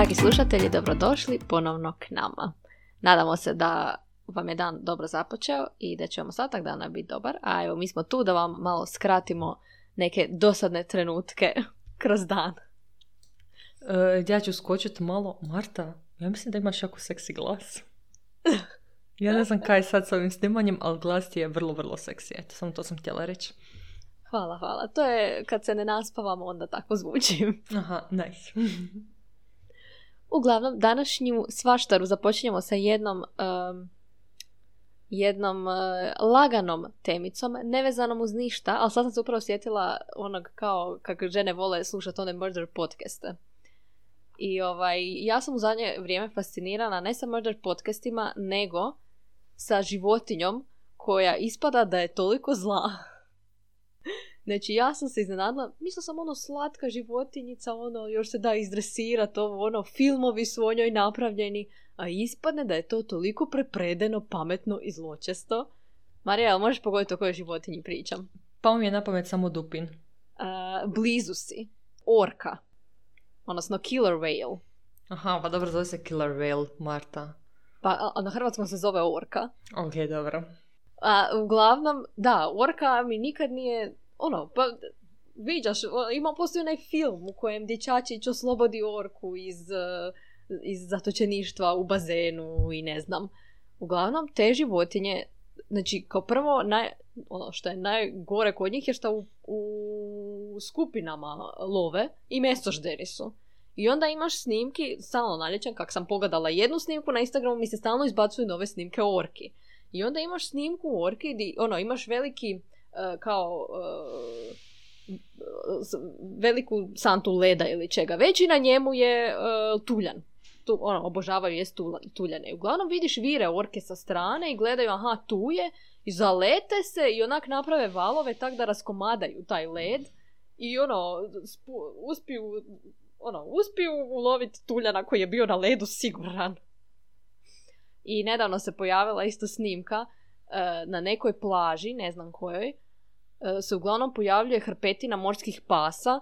Dragi slušatelji, dobrodošli ponovno k nama. Nadamo se da vam je dan dobro započeo i da će vam ostatak dana biti dobar, a evo mi smo tu da vam malo skratimo neke dosadne trenutke kroz dan. E, ja ću skočiti malo. Marta, ja mislim da imaš jako seksi glas. Ja ne znam kaj je sad s ovim snimanjem, ali glas ti je vrlo, vrlo seksi. Eto, samo to sam htjela reći. Hvala, hvala. To je kad se ne naspavamo, onda tako zvučim. Aha, nice. Uglavnom, današnju svaštaru započinjemo sa jednom um, jednom uh, laganom temicom, nevezanom uz ništa, ali sad sam se upravo sjetila onog kao kako žene vole slušati one murder podcaste. I ovaj, ja sam u zadnje vrijeme fascinirana ne sa murder podcastima, nego sa životinjom koja ispada da je toliko zla. Znači, ja sam se iznenadila, mislila sam ono slatka životinjica, ono, još se da izdresirati, ovo, ono, filmovi su o njoj napravljeni, a ispadne da je to toliko prepredeno, pametno i zločesto. Marija, možeš pogoditi o kojoj životinji pričam? Pa mi je na pamet samo dupin. Uh, blizu si. Orka. Odnosno killer whale. Aha, pa dobro, zove se killer whale, Marta. Pa a na hrvatskom se zove orka. Ok, dobro. A, uglavnom, da, orka mi nikad nije, ono, pa viđaš, ima postoji onaj film u kojem dječačić oslobodi orku iz, eh, iz zatočeništva u bazenu i ne znam. Uglavnom, te životinje, znači, kao prvo, naj, ono što je najgore kod njih je što u, u skupinama love i mesožderi su. I onda imaš snimki, stalno naljećan, kak sam pogledala jednu snimku na Instagramu, mi se stalno izbacuju nove snimke orki. I onda imaš snimku orki, di, ono, imaš veliki, kao, uh, veliku santu leda ili čega. Već i na njemu je uh, tuljan. Tu, ono, obožavaju jest tuljane. Uglavnom vidiš vire orke sa strane i gledaju, aha, tu je, i zalete se i onak naprave valove tak da raskomadaju taj led i ono, uspiju ono, uspiju uloviti tuljana koji je bio na ledu siguran. I nedavno se pojavila isto snimka e, na nekoj plaži, ne znam kojoj, e, se uglavnom pojavljuje hrpetina morskih pasa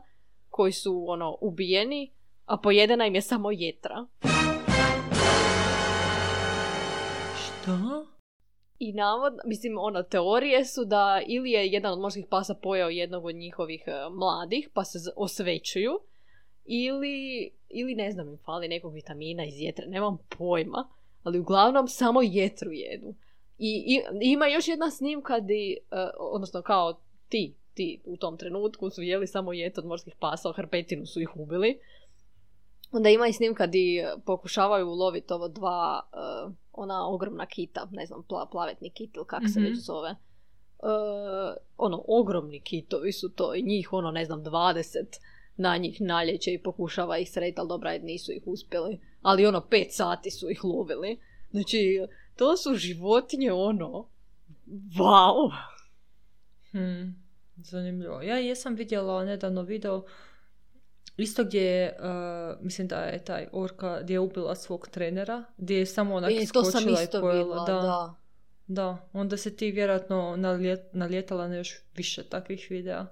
koji su ono ubijeni, a pojedena im je samo jetra. Što? I navod, mislim, ono, teorije su da ili je jedan od morskih pasa pojao jednog od njihovih e, mladih, pa se osvećuju, ili, ili ne znam, im fali nekog vitamina iz jetre, nemam pojma, ali uglavnom samo jetru jedu. I, i ima još jedna snimka di, uh, odnosno kao ti, ti u tom trenutku su jeli samo jet od morskih pasa, hrpetinu su ih ubili. Onda ima i snimka di pokušavaju uloviti ovo dva, uh, ona ogromna kita, ne znam, pla, plavetni kit ili kako se već mhm. zove. Uh, ono, ogromni kitovi su to i njih, ono, ne znam, 20 na njih naljeće i pokušava ih sreti, ali dobra, nisu ih uspjeli. Ali ono, pet sati su ih lovili. Znači, to su životinje ono, wow! Hmm, zanimljivo. Ja jesam vidjela nedavno video Isto gdje je, uh, mislim da je taj orka gdje je ubila svog trenera, gdje je samo onak e, to sam isto i pojela. da, da. Da, onda se ti vjerojatno naljetala na još više takvih videa.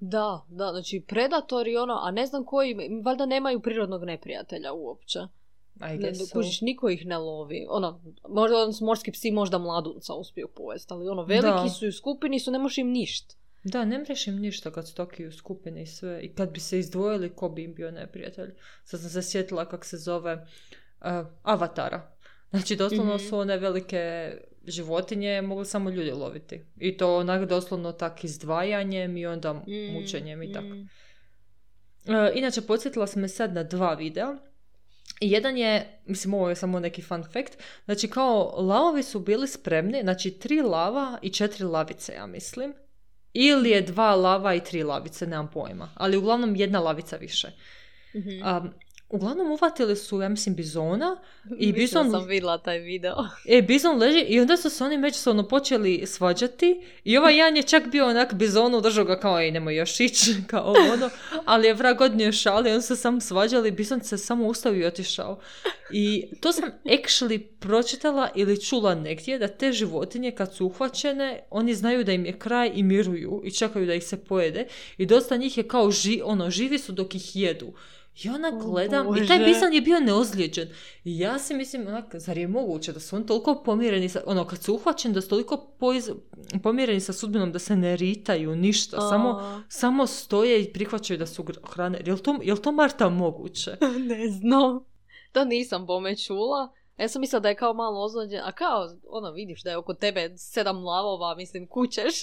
Da, da, znači predatori ono, a ne znam koji, valjda nemaju prirodnog neprijatelja uopće. Ne, kužiš, niko ih ne lovi. Ono, možda morski psi možda mladunca uspiju povesti, ali ono, veliki su i u skupini su, ne možeš im ništa. Da, ne mreš im ništa kad su toki u skupini i sve. I kad bi se izdvojili, ko bi im bio neprijatelj. Sad sam se sjetila kak se zove uh, Avatara. Znači, doslovno mm su one velike životinje mogli samo ljudi loviti. I to onak doslovno tak izdvajanjem i onda mm, mučenjem i tako. E, inače, podsjetila sam me sad na dva videa. Jedan je, mislim ovo je samo neki fun fact, znači kao lavovi su bili spremni, znači tri lava i četiri lavice, ja mislim. Ili je dva lava i tri lavice, nemam pojma. Ali uglavnom jedna lavica više. mm Uglavnom uvatili su, ja mislim, bizona i bizon... sam vidjela taj video. E, bizon leži i onda su se oni međusobno počeli svađati i ovaj jedan je čak bio onak bizonu, držao ga kao, ej, nemoj još ići, kao ono, ali je vrag odnio šal i on se sam svađali, bizon se samo ustavio i otišao. I to sam actually pročitala ili čula negdje da te životinje kad su uhvaćene, oni znaju da im je kraj i miruju i čekaju da ih se pojede i dosta njih je kao ži, ono, živi su dok ih jedu I ona gledam, i taj pisan je bio neozlijeđen. I ja si mislim, onak, zar je moguće da su oni toliko pomireni, sa, ono, kad su uhvaćeni da su toliko poiz- pomireni sa sudbinom da se ne ritaju, ništa, samo, A, samo stoje i prihvaćaju da su hrane. Jel to, jel to Marta moguće? ne znam. To nisam bome čula. Ja sam mislila da je kao malo ozlođen, a kao, ono, vidiš da je oko tebe sedam lavova, mislim, kućeš.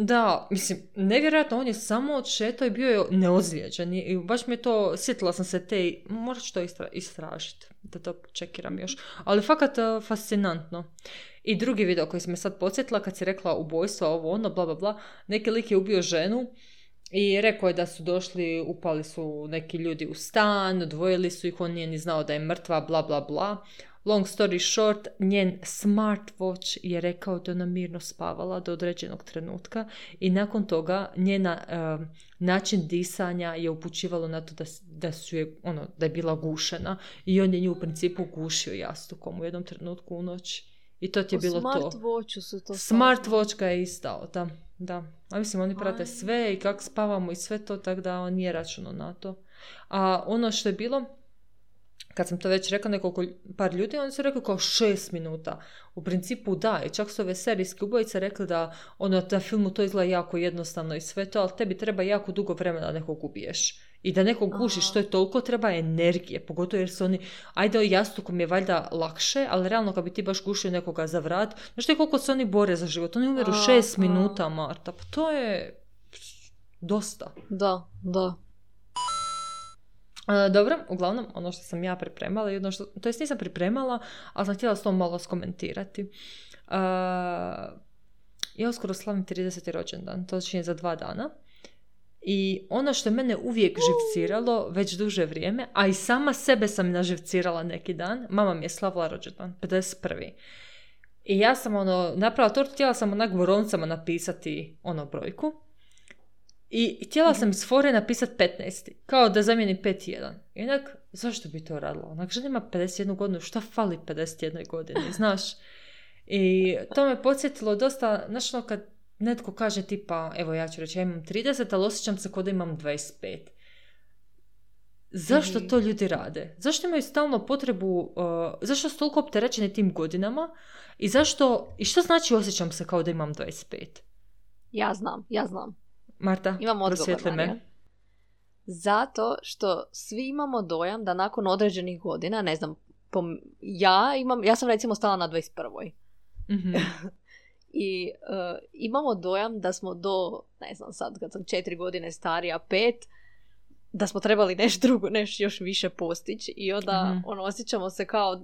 Da, mislim, nevjerojatno, on je samo odšetao i bio je neozlijeđen i baš mi je to, sjetila sam se te, možda ću to istra, istražiti, da to čekiram još, ali fakat eh, fascinantno. I drugi video koji sam me sad podsjetila kad si rekla ubojstva, ovo ono, bla bla bla, neki lik je ubio ženu i rekao je da su došli, upali su neki ljudi u stan, odvojili su ih, on nije ni znao da je mrtva, bla bla bla. Long story short, njen smartwatch je rekao da ona mirno spavala do određenog trenutka i nakon toga njena em, način disanja je upućivalo na to da, da su je, ono, da je bila gušena i on je nju u principu gušio jastukom u jednom trenutku u noć. I to ti je bilo to. smartwatchu su to Smartwatch ga je istao, da. da. A mislim, oni prate Aj. sve i kako spavamo i sve to, tako da on nije računao na to. A ono što je bilo, kad sam to već rekla nekoliko par ljudi, oni su rekli kao šest minuta. U principu da, i čak su ove serijske ubojice rekli da ono, na filmu to izgleda jako jednostavno i sve to, ali tebi treba jako dugo vremena da nekog ubiješ. I da nekog gušiš, Aha. to je toliko treba energije, pogotovo jer su oni, ajde jastukom je valjda lakše, ali realno kad bi ti baš gušio nekoga za vrat, znaš ti koliko se oni bore za život, oni umiru šest a. minuta, Marta, pa to je dosta. Da, da. E, dobro, uglavnom, ono što sam ja pripremala ono što, to jest nisam pripremala, ali sam htjela s tom malo skomentirati. E, ja uskoro slavim 30. rođendan, točnije za dva dana. I ono što je mene uvijek živciralo već duže vrijeme, a i sama sebe sam naživcirala neki dan, mama mi je slavila rođendan, 51. I ja sam ono, napravila tortu, htjela sam onak boroncama napisati ono brojku. I htjela sam iz fore napisati 15. Kao da zamijeni 5-1. I onak, zašto bi to radila? Onak, žena ima 51 godinu, šta fali 51 godini, znaš? I to me podsjetilo dosta, znaš ono kad netko kaže tipa, evo ja ću reći, ja imam 30, ali osjećam se kao da imam 25. Zašto Mhm. to ljudi rade? Zašto imaju stalno potrebu, uh, zašto su toliko opterećeni tim godinama i zašto, i što znači osjećam se kao da imam 25? Ja znam, ja znam. Marta, Imam odgovor, me. Zato što svi imamo dojam da nakon određenih godina, ne znam, pom- ja imam, ja sam recimo stala na 21. Mhm. I e, imamo dojam da smo do, ne znam sad, kad sam četiri godine starija, pet, da smo trebali nešto drugo, nešto još više postići i onda Mhm. ono, osjećamo se kao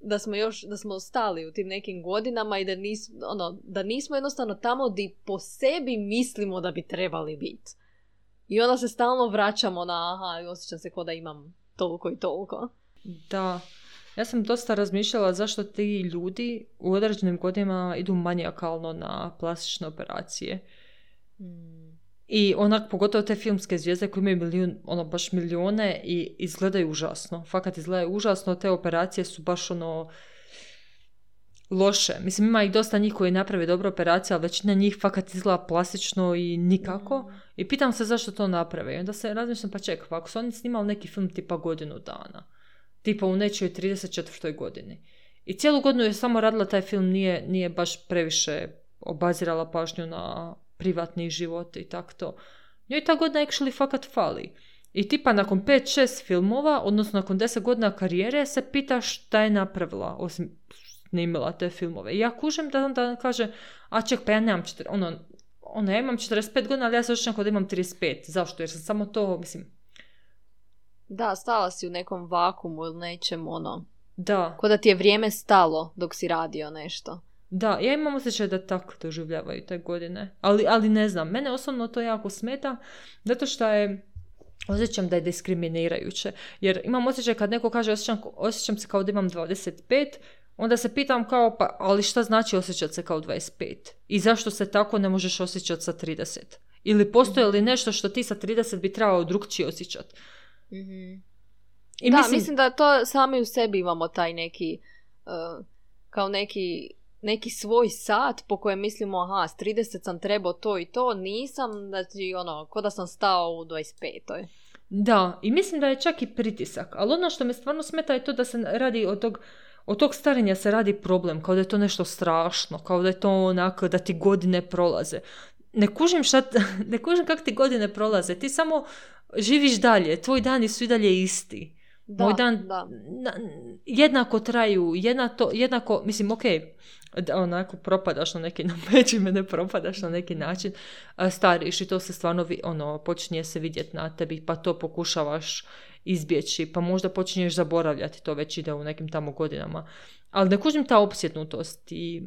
da smo još, da smo stali u tim nekim godinama i da, nis, ono, da nismo jednostavno tamo di po sebi mislimo da bi trebali biti. I onda se stalno vraćamo na, aha, osjećam se kao da imam toliko i toliko. Da. Ja sam dosta razmišljala zašto ti ljudi u određenim godinama idu manijakalno na plastične operacije. I onak, pogotovo te filmske zvijezde koje imaju milijun, ono, baš milijone i izgledaju užasno. Fakat izgledaju užasno, te operacije su baš ono loše. Mislim, ima ih dosta njih koji naprave dobre operacije, ali većina njih fakat izgleda plastično i nikako. I pitam se zašto to naprave. I onda se razmišljam, pa čekaj, pa ako su oni snimali neki film tipa godinu dana, tipa u nečoj 34. godini, i cijelu godinu je samo radila taj film, nije, nije baš previše obazirala pažnju na privatni život i tak to. Njoj ta godina actually fakat fali. I tipa nakon 5-6 filmova, odnosno nakon 10 godina karijere, se pita šta je napravila, osim snimila te filmove. I ja kužem da onda kaže, a ček, pa ja nemam, četir, ono, ono, ja imam 45 godina, ali ja se osjećam kao da imam 35. Zašto? Jer sam samo to, mislim, Da, stala si u nekom vakumu ili nečem, ono, da, Ko da ti je vrijeme stalo dok si radio nešto. Da, ja imam osjećaj da tako doživljavaju te godine. Ali, ali ne znam, mene osobno to jako smeta, zato što je, osjećam da je diskriminirajuće. Jer imam osjećaj kad neko kaže osjećam, osjećam se kao da imam 25, onda se pitam kao, pa, ali šta znači osjećati se kao 25? I zašto se tako ne možeš osjećati sa 30? Ili postoji li nešto što ti sa 30 bi trebao drugčije osjećati? I da, mislim... da to sami u sebi imamo taj neki, uh, kao neki, neki svoj sat po kojem mislimo, aha, s 30 sam trebao to i to, nisam, znači ono, ko da sam stao u 25. Da, i mislim da je čak i pritisak. Ali ono što me stvarno smeta je to da se radi od tog, od tog starenja se radi problem, kao da je to nešto strašno, kao da je to onako da ti godine prolaze. Ne kužim šta, ne kužim kako ti godine prolaze, ti samo živiš dalje, tvoji dani su i dalje isti. Da, Moj dan da. na- jednako traju, jednako, jednako mislim, ok, da onako propadaš na neki način, ne propadaš na neki način, stariš i to se stvarno, vi- ono, počinje se vidjeti na tebi, pa to pokušavaš izbjeći, pa možda počinješ zaboravljati, to već ide u nekim tamo godinama. Ali ne kužim ta opsjetnutost i,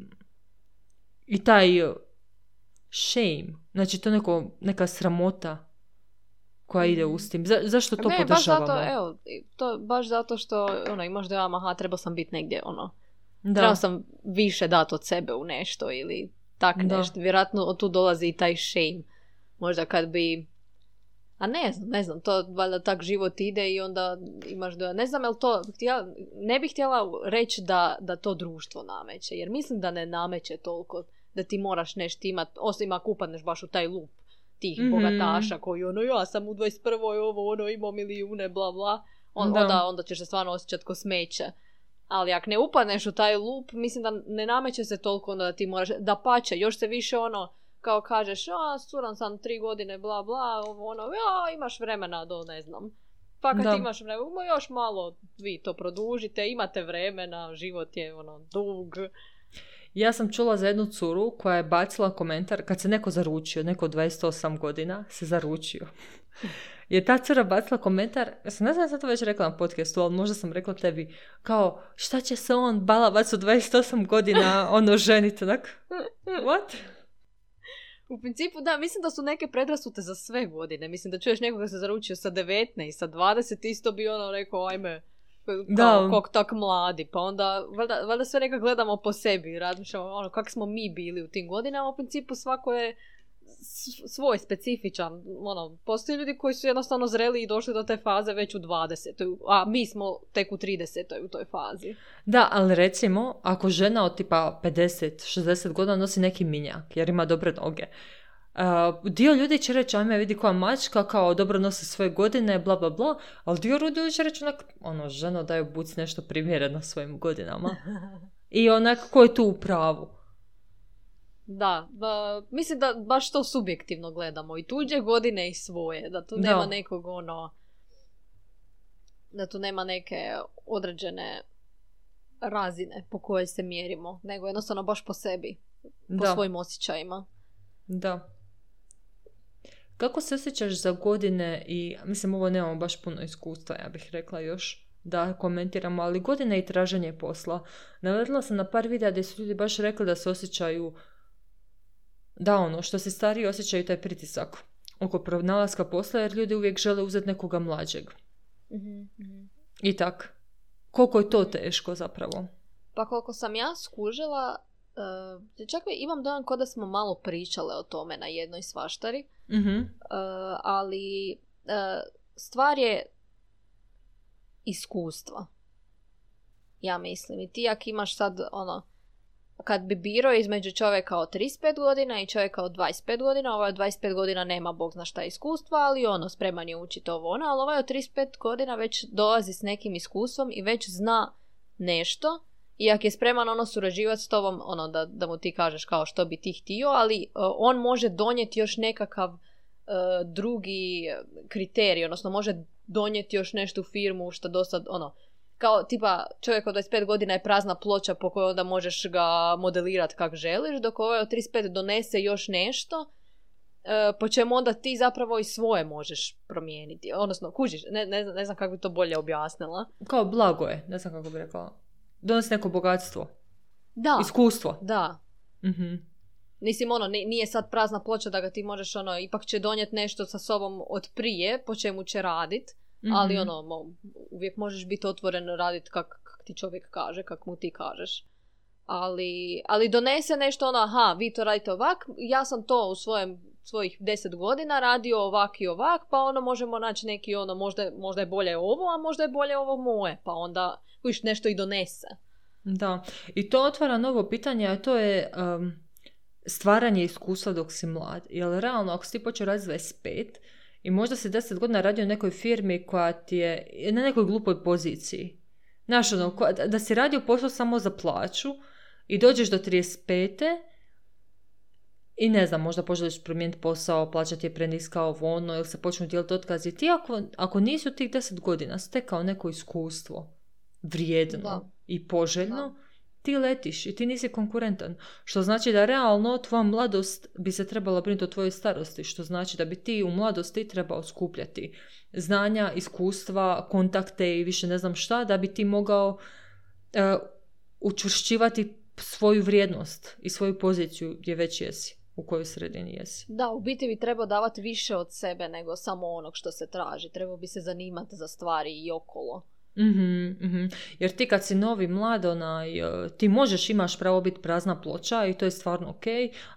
i taj uh, shame, znači to neko, neka sramota koja ide uz tim. Za, zašto to ne, baš podržavamo? zato, evo, to baš zato što, ono, imaš dojam, aha, trebao sam biti negdje, ono, da. trebao sam više dati od sebe u nešto ili tak Da. nešto. Vjerojatno od tu dolazi i taj shame. Možda kad bi, a ne znam, ne znam, to valjda tak život ide i onda imaš dojam, ne znam, jel to, htjela, ne bih htjela reći da, da to društvo nameće, jer mislim da ne nameće toliko da ti moraš nešto imat, osim ako upadneš baš u taj lup tih Mhm. bogataša koji ono, ja sam u 21. ovo, ono, imao milijune, bla, bla, on, Da. onda, onda ćeš se stvarno osjećati ko smeće. Ali ako ne upadneš u taj lup, mislim da ne nameće se toliko onda da ti moraš, da pače, još se više ono, kao kažeš, a, sturan sam tri godine, bla, bla, ovo, ono, ja, imaš vremena do, ne znam. Pa kad Da. imaš vremena, "Ma, još malo vi to produžite, imate vremena, život je, ono, dug. Ja sam čula za jednu curu koja je bacila komentar kad se neko zaručio, neko od 28 godina se zaručio. Je ta cura bacila komentar, ja sam ne znam, sam to već rekla na podcastu, ali možda sam rekla tebi, kao, šta će se on balavac od 28 godina ono ženiti, onak, what? U principu, da, mislim da su neke predrasute za sve godine. Mislim da čuješ nekoga se zaručio sa 19, sa 20, isto bi ono rekao, ajme, Da. kog tak mladi. Pa onda, valjda, valjda sve neka gledamo po sebi, razmišljamo ono, kako smo mi bili u tim godinama. U principu svako je svoj specifičan. Ono, postoje ljudi koji su jednostavno zreli i došli do te faze već u 20. A mi smo tek u 30. u toj fazi. Da, ali recimo, ako žena od tipa 50-60 godina nosi neki minjak, jer ima dobre noge, Uh, dio ljudi će reći, ajme vidi koja mačka, kao dobro nosi svoje godine, bla bla bla, ali dio ljudi će reći onak, ono, ženo daj buc nešto primjereno svojim godinama. I onak, ko je tu u pravu? Da, ba, mislim da baš to subjektivno gledamo. I tuđe godine i svoje. Da tu Da. nema nekog ono... Da tu nema neke određene razine po kojoj se mjerimo. Nego jednostavno baš po sebi. Po Da, svojim osjećajima. da. Kako se osjećaš za godine i, mislim, ovo nemamo baš puno iskustva, ja bih rekla još, da komentiramo, ali godine i traženje posla. Navedla sam na par videa gdje su ljudi baš rekli da se osjećaju da ono, što se stariji osjećaju taj pritisak oko pronalaska posla, jer ljudi uvijek žele uzeti nekoga mlađeg. I tak. Koliko je to teško zapravo? Pa koliko sam ja skužila, uh, čak i imam dojam kao da smo malo pričale o tome na jednoj svaštari. Mhm. Uh, ali uh, stvar je iskustva. Ja mislim. I ti ako imaš sad ono, kad bi birao između čovjeka od 35 godina i čovjeka od 25 godina, ovaj od 25 godina nema bog zna šta iskustva, ali ono, spreman je učiti ovo ono, ali ovaj od 35 godina već dolazi s nekim iskustvom i već zna nešto i ako je spreman ono surađivati s tobom, ono da, da mu ti kažeš kao što bi ti htio, ali uh, on može donijeti još nekakav uh, drugi kriterij, odnosno može donijeti još nešto u firmu što do sad, ono, kao tipa čovjek od 25 godina je prazna ploča po kojoj onda možeš ga modelirati kak želiš, dok ovaj od 35 donese još nešto e, po čemu onda ti zapravo i svoje možeš promijeniti. Odnosno, kužiš, ne, ne, znam, ne znam kako bi to bolje objasnila. Kao blago je, ne znam kako bi rekla. Donosi neko bogatstvo. Da, Iskustvo. da. Mhm. Mislim, ono, ni- nije sad prazna ploča da ga ti možeš, ono, ipak će donijeti nešto sa sobom od prije, po čemu će radit, ali Mhm. ono, mo- uvijek možeš biti otvoren radit kak, kak ti čovjek kaže, kak mu ti kažeš. Ali, ali donese nešto ono, aha, vi to radite ovak, ja sam to u svojem, svojih deset godina radio ovak i ovak, pa ono možemo naći neki ono, možda, možda je bolje ovo, a možda je bolje ovo moje, pa onda viš nešto i donese. Da, i to otvara novo pitanje, a to je um, stvaranje iskustva dok si mlad. Jer realno, ako si ti počeo raditi s 25 I možda si deset godina radio u nekoj firmi koja ti je na nekoj glupoj poziciji. Znaš, ono, da si radio posao samo za plaću i dođeš do 35. I ne znam, možda poželiš promijeniti posao, plaća ti je preniska ovo ono, ili se počnu dijeliti otkazi. Ti ako, ako nisi u tih deset godina stekao neko iskustvo vrijedno i poželjno, ti letiš i ti nisi konkurentan. Što znači da realno tvoja mladost bi se trebala brinuti o tvojoj starosti. Što znači da bi ti u mladosti trebao skupljati znanja, iskustva, kontakte i više ne znam šta, da bi ti mogao uh, učvršćivati svoju vrijednost i svoju poziciju gdje već jesi u kojoj sredini jesi. Da, u biti bi trebao davati više od sebe nego samo onog što se traži. Trebao bi se zanimati za stvari i okolo. mm Jer ti kad si novi, mlad, onaj, e, ti možeš, imaš pravo biti prazna ploča i to je stvarno ok.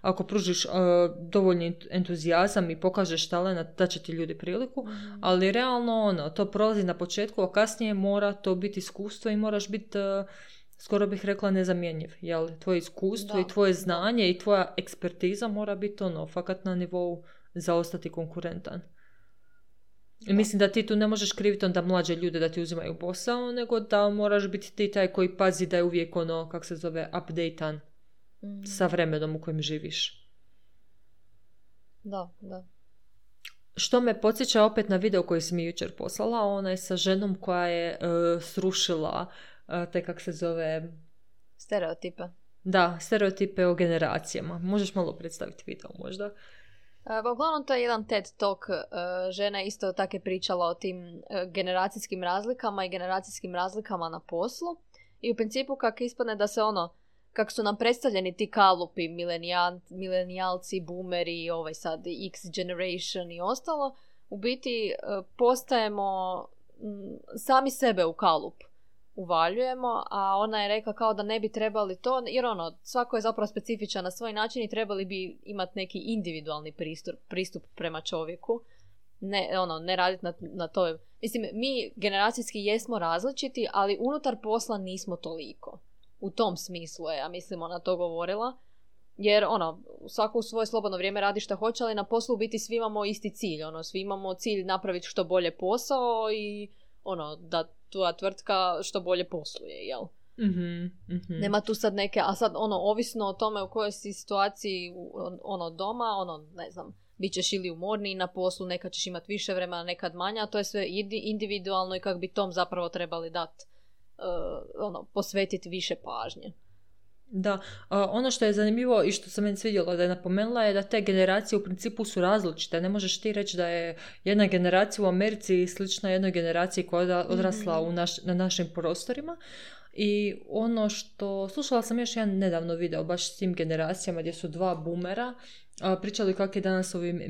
Ako pružiš uh, dovoljni entuzijazam i pokažeš talent, da će ti ljudi priliku. Mhm. Ali realno, ono, to prolazi na početku, a kasnije mora to biti iskustvo i moraš biti... Uh, skoro bih rekla nezamjenjiv. Jel? Tvoje iskustvo i tvoje znanje i tvoja ekspertiza mora biti ono, fakat na nivou za ostati konkurentan. I mislim da ti tu ne možeš kriviti onda mlađe ljude da ti uzimaju posao, nego da moraš biti ti taj koji pazi da je uvijek ono, kak se zove, updatean mm. sa vremenom u kojem živiš. Da, da. Što me podsjeća opet na video koji sam mi jučer poslala, ona je sa ženom koja je uh, srušila te kak se zove... Stereotipe. Da, stereotipe o generacijama. Možeš malo predstaviti video možda? Pa uglavnom to je jedan TED Talk. E, žena je isto tako pričala o tim e, generacijskim razlikama i generacijskim razlikama na poslu. I u principu kako ispadne da se ono, kako su nam predstavljeni ti kalupi, milenijalci, boomeri, ovaj sad X generation i ostalo, u biti postajemo sami sebe u kalup uvaljujemo, a ona je rekla kao da ne bi trebali to, jer ono, svako je zapravo specifičan na svoj način i trebali bi imati neki individualni pristup, pristup prema čovjeku. Ne, ono, ne raditi na, na to. Mislim, mi generacijski jesmo različiti, ali unutar posla nismo toliko. U tom smislu je, ja mislim, ona to govorila. Jer, ono, svako u svoje slobodno vrijeme radi što hoće, ali na poslu biti svi imamo isti cilj. Ono, svi imamo cilj napraviti što bolje posao i ono, da tvoja tvrtka što bolje posluje, jel? mm Nema tu sad neke, a sad ono, ovisno o tome u kojoj si situaciji ono doma, ono, ne znam, bit ćeš ili umorniji na poslu, nekad ćeš imati više vremena, nekad manje, a to je sve individualno i kako bi tom zapravo trebali dati, uh, ono, posvetiti više pažnje. Da, ono što je zanimljivo i što sam meni svidjela da je napomenula je da te generacije u principu su različite. Ne možeš ti reći da je jedna generacija u Americi slična jednoj generaciji koja je odrasla u naš, na našim prostorima. I ono što, slušala sam još jedan nedavno video baš s tim generacijama gdje su dva boomera pričali kako je danas ovim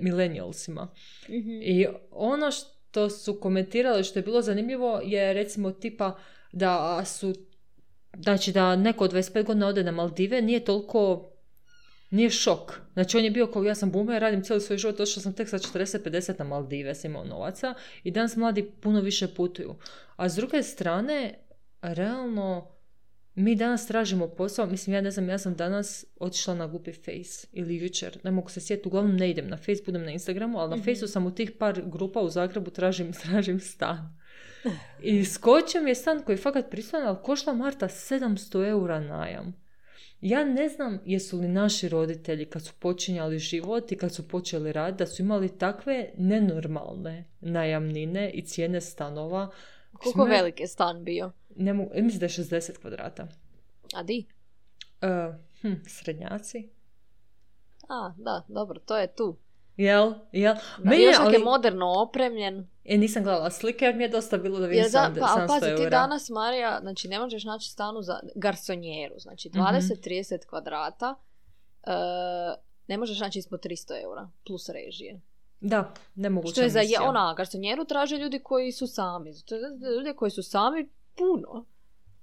millennialsima. mm I ono što su komentirali što je bilo zanimljivo je recimo tipa da su znači da neko od 25 godina ode na Maldive nije toliko nije šok. Znači on je bio kao ja sam boomer, radim cijeli svoj život, došao sam tek sa 40-50 na Maldive, sam imao novaca i danas mladi puno više putuju. A s druge strane, realno, mi danas tražimo posao, mislim ja ne znam, ja sam danas otišla na glupi Face ili jučer, ne mogu se sjetiti, uglavnom ne idem na Facebook, budem na Instagramu, ali na mm Faceu sam u tih par grupa u Zagrebu tražim, tražim stan. I skočio mi je stan koji je fakat pristojan, ali košta Marta 700 eura najam. Ja ne znam jesu li naši roditelji kad su počinjali život i kad su počeli raditi da su imali takve nenormalne najamnine i cijene stanova. Koliko velik je stan bio? Ne mogu, mislim da je 60 kvadrata. A di? Uh, hm, srednjaci. A, da, dobro, to je tu. Jel? Jel? Da, Meni, još ali... je moderno opremljen. E, nisam gledala slike jer mi je dosta bilo da vidim sam, pa, ali pazi, ti danas, Marija, znači ne možeš naći stanu za garsonjeru, znači 20-30 mm kvadrata, uh, ne možeš naći ispod 300 eura, plus režije. Da, ne mogu Što je za je, ona, garsonjeru traže ljudi koji su sami. Ljudi koji su sami puno.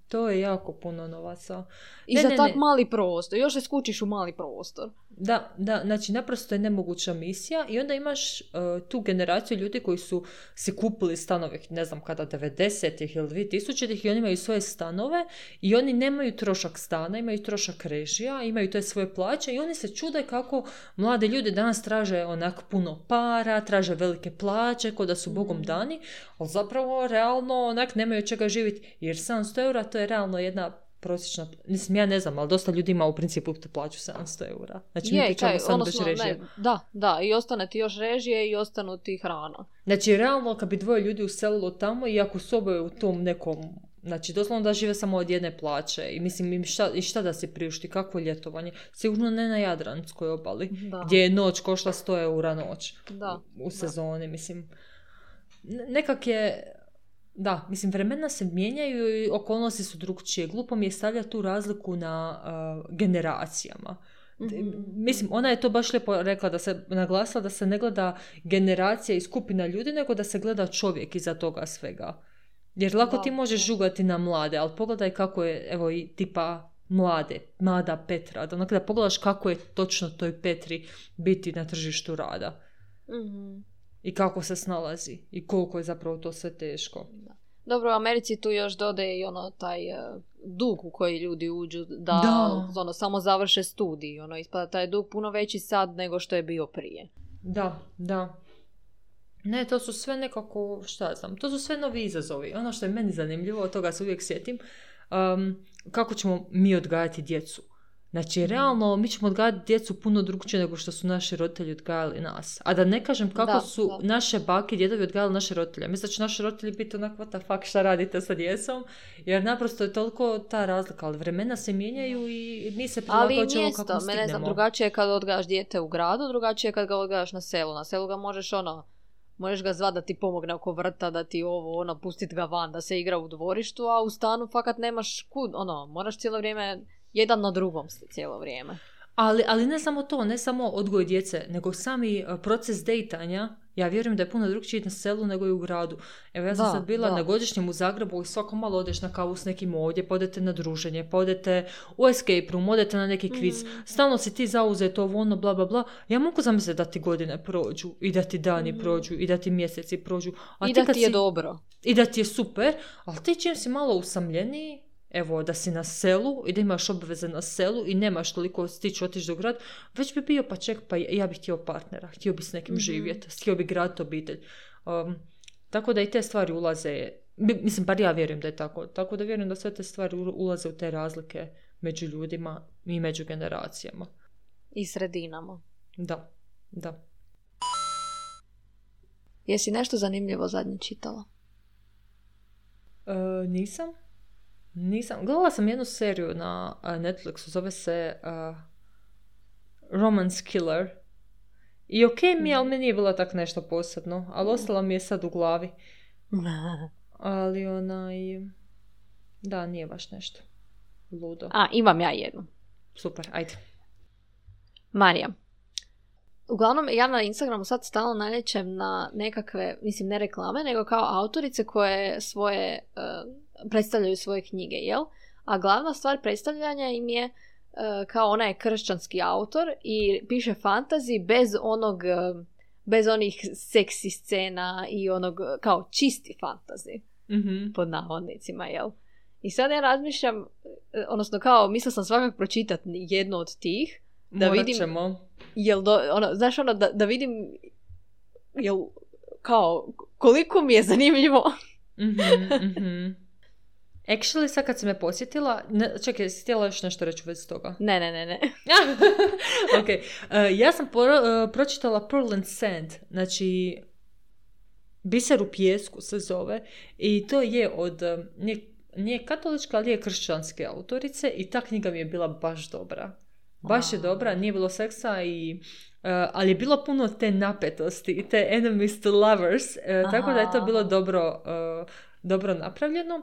To je jako puno novaca. I Ne, za ne, tak ne. mali prostor. Još se skučiš u mali prostor. Da, da, znači naprosto je nemoguća misija i onda imaš uh, tu generaciju ljudi koji su si kupili stanove, ne znam kada, 90-ih ili 2000-ih i oni imaju svoje stanove i oni nemaju trošak stana, imaju trošak režija, imaju te svoje plaće i oni se čude kako mladi ljudi danas traže onak puno para, traže velike plaće, ko da su bogom dani, ali zapravo realno onak nemaju čega živjeti jer 700 eura to je realno jedna prosječna, mislim ja ne znam, ali dosta ljudi ima u principu tu plaću 700 eura. Znači mi Je, pričamo kaj, samo odnosno, režija. ne, da, da, i ostane ti još režije i ostanu ti hrana. Znači realno kad bi dvoje ljudi uselilo tamo i ako su oboje u tom nekom Znači, doslovno da žive samo od jedne plaće. I mislim, i šta, i šta da se priušti, kakvo ljetovanje? Sigurno ne na Jadranskoj obali, Da. gdje je noć košla 100 eura noć Da, u sezoni, mislim. Ne- Nekak je, da, mislim, vremena se mijenjaju i okolnosti su drugčije. Glupo mi je stavljati tu razliku na uh, generacijama. Mhm. Mislim, ona je to baš lijepo rekla, da se naglasila da se ne gleda generacija i skupina ljudi, nego da se gleda čovjek iza toga svega. Jer lako Da, ti možeš žugati na mlade, ali pogledaj kako je, evo i tipa mlade, mlada Petra, da onak da pogledaš kako je točno toj Petri biti na tržištu rada Mhm. I kako se snalazi i koliko je zapravo to sve teško. Dobro, u Americi tu još dodaje i ono taj e, dug u koji ljudi uđu da, Da. ono, samo završe studij. Ono, ispada taj dug puno veći sad nego što je bio prije. Da, da. Ne, to su sve nekako, šta znam, to su sve novi izazovi. Ono što je meni zanimljivo, od toga se uvijek sjetim, um, kako ćemo mi odgajati djecu. Znači, realno, mi ćemo odgajati djecu puno drugčije nego što su naši roditelji odgajali nas. A da ne kažem kako Da, su da. naše bake i djedovi odgajali naše roditelje. Mislim da će naši roditelji biti onak, what the fuck, šta radite sa djecom? Jer naprosto je toliko ta razlika, ali vremena se mijenjaju i mi se mjesto, kako me ne znam, stignemo. drugačije je kad odgajaš dijete u gradu, drugačije je kad ga odgajaš na selu. Na selu ga možeš ono, možeš ga zvat da ti pomogne oko vrta, da ti ovo, ono, pustit ga van, da se igra u dvorištu, a u stanu fakat nemaš kud, ono, moraš cijelo vrijeme, jedan na drugom ste cijelo vrijeme. Ali, ali ne samo to, ne samo odgoj djece, nego sami uh, proces dejtanja. Ja vjerujem da je puno drugčiji na selu nego i u gradu. Evo ja sam Da, sad bila da. na godišnjem u Zagrebu i svako malo odeš na kavu s nekim ovdje, pa odete na druženje, pa odete u escape room, odete na neki kviz. Mm. Stalno si ti zauzet ovo ono, bla, bla, bla. Ja mogu zamisliti da ti godine prođu i da ti dani Mm. prođu i da ti mjeseci prođu. A I ti da ti je si- dobro. i da ti je super, ali ti čim si malo usamljeniji, evo da si na selu i da imaš obveze na selu i nemaš toliko stići otići do grad, već bi bio pa ček, pa ja bih htio partnera, htio bi s nekim Mhm. živjeti, htio bi graditi obitelj. Um, tako da i te stvari ulaze, mi- mislim, bar ja vjerujem da je tako, tako da vjerujem da sve te stvari ulaze u te razlike među ljudima i među generacijama. I sredinama. Da, da. Jesi nešto zanimljivo zadnje čitala? E, nisam. Nisam. Gledala sam jednu seriju na a, Netflixu, zove se a, Romance Killer. I ok mi je, ali mi nije bilo tak nešto posebno. Ali ostala mi je sad u glavi. Ali onaj... Da, nije baš nešto. Ludo. A, imam ja jednu. Super, ajde. Marija. Uglavnom, ja na Instagramu sad stalno naljećem na nekakve, mislim ne reklame, nego kao autorice koje svoje, e, predstavljaju svoje knjige, jel? A glavna stvar predstavljanja im je e, kao ona je kršćanski autor i piše fantazi bez onog, e, bez onih seksi scena i onog, e, kao čisti fantazi Mhm. pod navodnicima, jel? I sad ja razmišljam, odnosno kao, mislila sam svakako pročitati jednu od tih, Da Morat vidim- ćemo. jel do, ono, znaš ono, da, da vidim, jel, kao, koliko mi je zanimljivo. Mhm, mhm. Actually, sad kad si me posjetila, ne, čekaj, jesi htjela još nešto reći vezi toga? Ne, ne, ne, ne. ok, e, ja sam poro- e, pročitala Pearl and Sand, znači Biser u pijesku se zove i to je od, e, nije, nije katolička, ali je kršćanske autorice i ta knjiga mi je bila baš dobra. Baš je dobra, nije bilo seksa i ali je bilo puno te napetosti i te enemies to lovers, tako da je to bilo dobro, dobro napravljeno.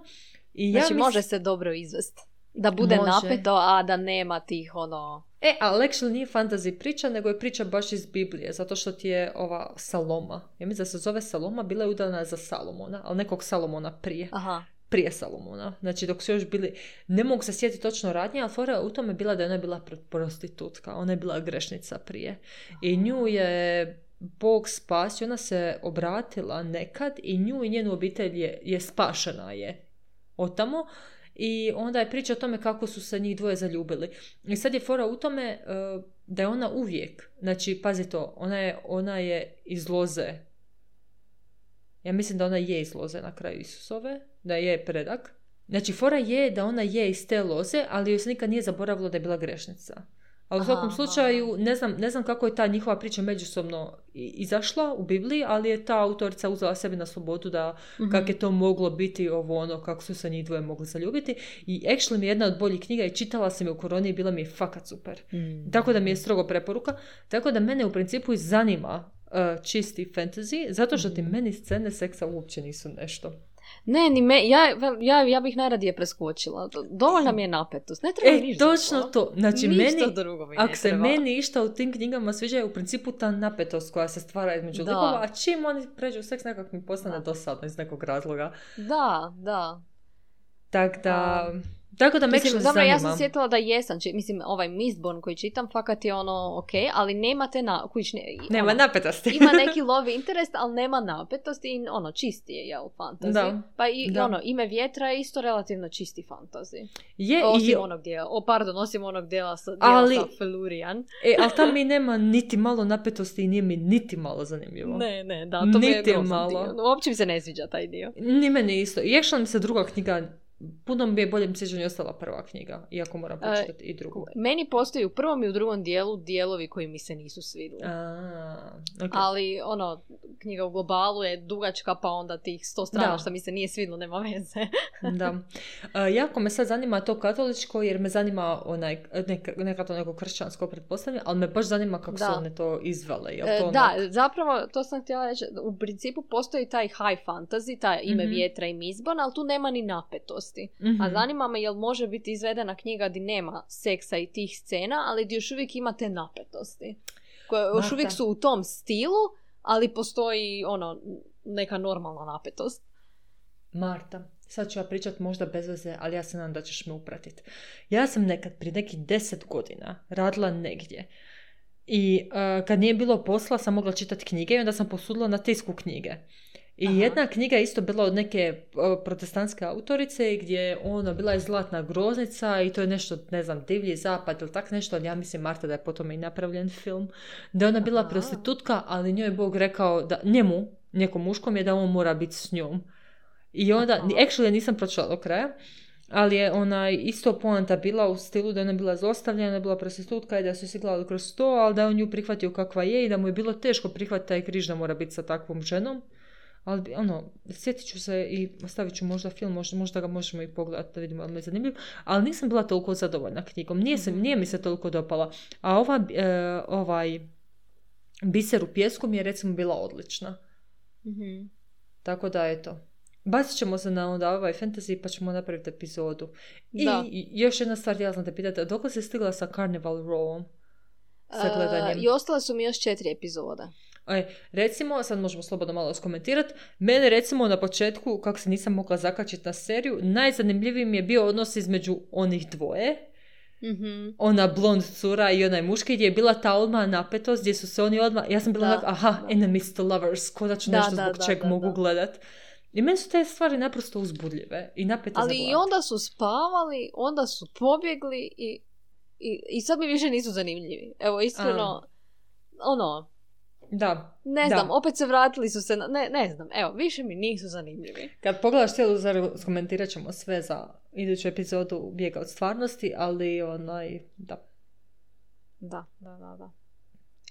I ja Znači, mis- može se dobro izvest. Da bude Može. napeto, a da nema tih, ono... E, ali actually nije fantasy priča, nego je priča baš iz Biblije, zato što ti je ova Saloma. Ja mislim da se zove Saloma, bila je udana za Salomona, ali nekog Salomona prije. Aha. prije Salomona. Znači dok su još bili, ne mogu se sjetiti točno radnje, ali fora u tome bila da je ona bila prostitutka. Ona je bila grešnica prije. I nju je Bog spasio, ona se obratila nekad i nju i njenu obitelj je, je spašena je od tamo. I onda je priča o tome kako su se njih dvoje zaljubili. I sad je fora u tome e, da je ona uvijek, znači pazi to, ona je, ona je iz loze. Ja mislim da ona je iz loze na kraju Isusove, da je predak. Znači, fora je da ona je iz te loze, ali joj se nikad nije zaboravilo da je bila grešnica. Ali u svakom slučaju, ne znam, ne znam kako je ta njihova priča međusobno izašla u Bibliji, ali je ta autorica uzela sebi na slobodu da mm kako je to moglo biti ovo ono, kako su se njih dvoje mogli zaljubiti. I actually mi je jedna od boljih knjiga i čitala sam je u koroni i bila mi je fakat super. mm Tako da mi je strogo preporuka. Tako da mene u principu i zanima uh, čisti fantasy, zato što ti mhm. meni scene seksa uopće nisu nešto. Ne, ni me, ja, ja, ja bih najradije preskočila. Dovoljna mi je napetost. Ne treba e, ništa točno to. Znači, ništa meni, drugo mi ako se meni išta u tim knjigama sviđa je u principu ta napetost koja se stvara između likova, a čim oni pređu u seks nekak mi postane dosadno iz nekog razloga. Da, da. Tak da... Tako da me mislim, dobro, ja sam sjetila da jesam, či, mislim, ovaj Mistborn koji čitam, fakat je ono, ok, ali nema te na, kuć, ne, nema ono, napetosti. ima neki love interest, ali nema napetosti i ono, čisti je, jel, fantasy. Da. Pa i da. ono, ime vjetra je isto relativno čisti fantasy. Je, osim i... onog dijela, o, pardon, osim onog dijela sa, dijela ali, sa Felurian. e, ali tam mi nema niti malo napetosti i nije mi niti malo zanimljivo. Ne, ne, da, to niti mi je malo. Uopće mi se ne sviđa taj dio. Ni meni isto. I mi se druga knjiga puno mi je bolje sjećanje ostala prva knjiga, iako moram e, pročitati i drugu. Meni postoji u prvom i u drugom dijelu dijelovi koji mi se nisu svidjeli. Okay. Ali, ono, knjiga u globalu je dugačka, pa onda tih sto strana što mi se nije svidlo, nema veze. da. Uh, jako me sad zanima to katoličko, jer me zanima onaj, neka to neko kršćansko pretpostavljanje, ali me baš zanima kako su one to izvele. Jel e, to da, zapravo, to sam htjela reći, u principu postoji taj high fantasy, taj ime mm vjetra i mizbon, ali tu nema ni napetost a mhm. zanima me jel može biti izvedena knjiga di nema seksa i tih scena, ali di još uvijek ima te napetosti. Koje još uvijek su u tom stilu, ali postoji ono neka normalna napetost. Marta, sad ću ja pričat možda bez veze, ali ja se nadam da ćeš me upratiti. Ja sam nekad prije nekih deset godina radila negdje. I uh, kad nije bilo posla sam mogla čitati knjige i onda sam posudila na tisku knjige. I Aha. jedna knjiga isto bila od neke protestantske autorice gdje je ono bila je zlatna groznica i to je nešto, ne znam, divlji zapad ili tak nešto, ali ja mislim Marta da je potom i napravljen film. Da je ona bila prostitutka, ali njoj je Bog rekao da njemu, nekom muškom je da on mora biti s njom. I onda, Aha. actually nisam pročela do kraja, ali je ona isto poanta bila u stilu da je ona bila zlostavljena, da je bila prostitutka i da su se gledali kroz to, ali da je on nju prihvatio kakva je i da mu je bilo teško prihvatiti taj križ da mora biti sa takvom ženom. Ali ono, sjetit ću se i ostavit ću možda film, možda, možda ga možemo i pogledati da vidimo, ali je zanimljiv. Ali nisam bila toliko zadovoljna knjigom, nije, se, mhm. nije mi se toliko dopala. A ova, e, ovaj Biser u pjesku mi je recimo bila odlična. mm Tako da eto. Bacit ćemo se na onda ovaj fantasy pa ćemo napraviti epizodu. I da. još jedna stvar, ja sam te pitati, dok si stigla sa Carnival Rowom? Sa e, gledanjem? I ostale su mi još četiri epizode. Aj, recimo, sad možemo slobodno malo skomentirati, mene recimo na početku, kako se nisam mogla zakačiti na seriju, najzanimljiviji mi je bio odnos između onih dvoje, mm Ona blond cura i onaj muški gdje je bila ta odmah napetost gdje su se oni odmah, ja sam bila da, aha, da. enemies to lovers, konačno da, nešto zbog čeg mogu gledat. I meni su te stvari naprosto uzbudljive i napete Ali i onda su spavali, onda su pobjegli i, i, i sad mi više nisu zanimljivi. Evo, iskreno, ono, da. Ne znam, opet se vratili su se, na, ne, ne znam, evo, više mi nisu zanimljivi. Kad pogledaš cijelu zaru, skomentirat ćemo sve za iduću epizodu Bijega od stvarnosti, ali onaj, da. Da, da, da, da.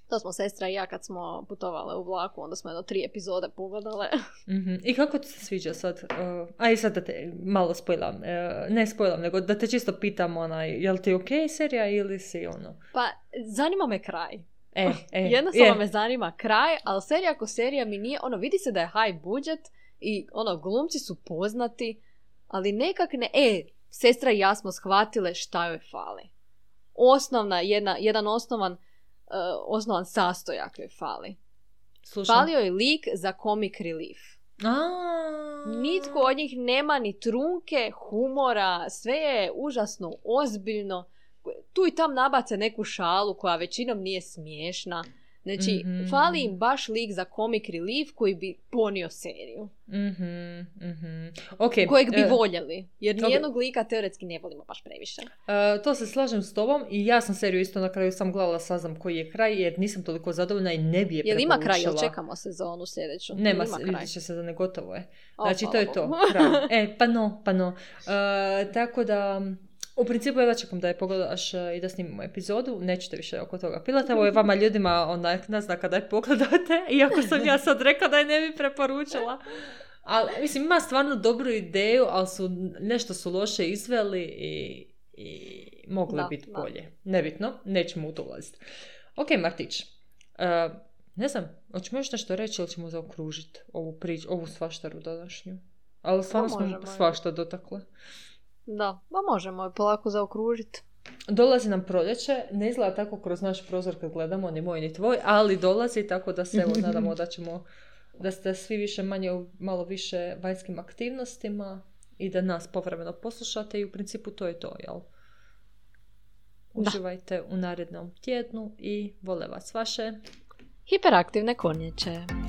To smo sestra i ja kad smo putovale u vlaku, onda smo jedno tri epizode pogledale. mm I kako ti se sviđa sad? Uh, a i sad da te malo spojlam, uh, ne spojlam, nego da te čisto pitam, onaj, jel ti ok serija ili si ono? Pa, zanima me kraj. E, e, Jednostavno me zanima kraj, ali serija ako serija mi nije, ono, vidi se da je high budget i ono, glumci su poznati, ali nekak ne, e, sestra i ja smo shvatile šta joj fali. Osnovna, jedna, jedan osnovan, uh, osnovan sastojak joj fali. Slušam. Falio je lik za comic relief. A, Nitko od njih nema ni trunke humora, sve je užasno ozbiljno. Tu i tam nabace neku šalu koja većinom nije smiješna. Znači, Mhm. fali im baš lik za comic relief koji bi ponio seriju. Mhm, mhm. Ok. Kojeg bi e, voljeli. Jer nijednog lika teoretski ne volimo baš previše. e, to se slažem s tobom i ja sam seriju isto na kraju sam gledala saznam koji je kraj jer nisam toliko zadovoljna i ne bi je Jel ima kraj? Jel čekamo sezonu sljedeću? Nema, kraj? iduće se da ne gotovo je. Znači, to hvala je to. Kraj. E, pa no, pa no. E, tako da, u principu ja čekam da je pogledaš e, i da snimimo epizodu. Nećete više oko toga pilati. Ovo je vama ljudima onak naznaka da je pogledate. Iako sam ja sad rekla da je ne bi preporučila. Ali, mislim, ima stvarno dobru ideju, ali su, nešto su loše izveli i, i moglo biti da. bolje. Nebitno, nećemo u to ulaziti. Ok, Martić. E, ne znam, hoćemo još nešto reći ili ćemo zaokružiti ovu priču, ovu svaštaru današnju? Ali stvarno smo možemo, svašta dotakle. Da, ma možemo je polako zaokružiti. Dolazi nam proljeće, ne izgleda tako kroz naš prozor kad gledamo, ni moj ni tvoj, ali dolazi tako da se evo nadamo da ćemo, da ste svi više manje u malo više vanjskim aktivnostima i da nas povremeno poslušate i u principu to je to, jel? Da. Uživajte u narednom tjednu i vole vas vaše Hiperaktivne konjeće.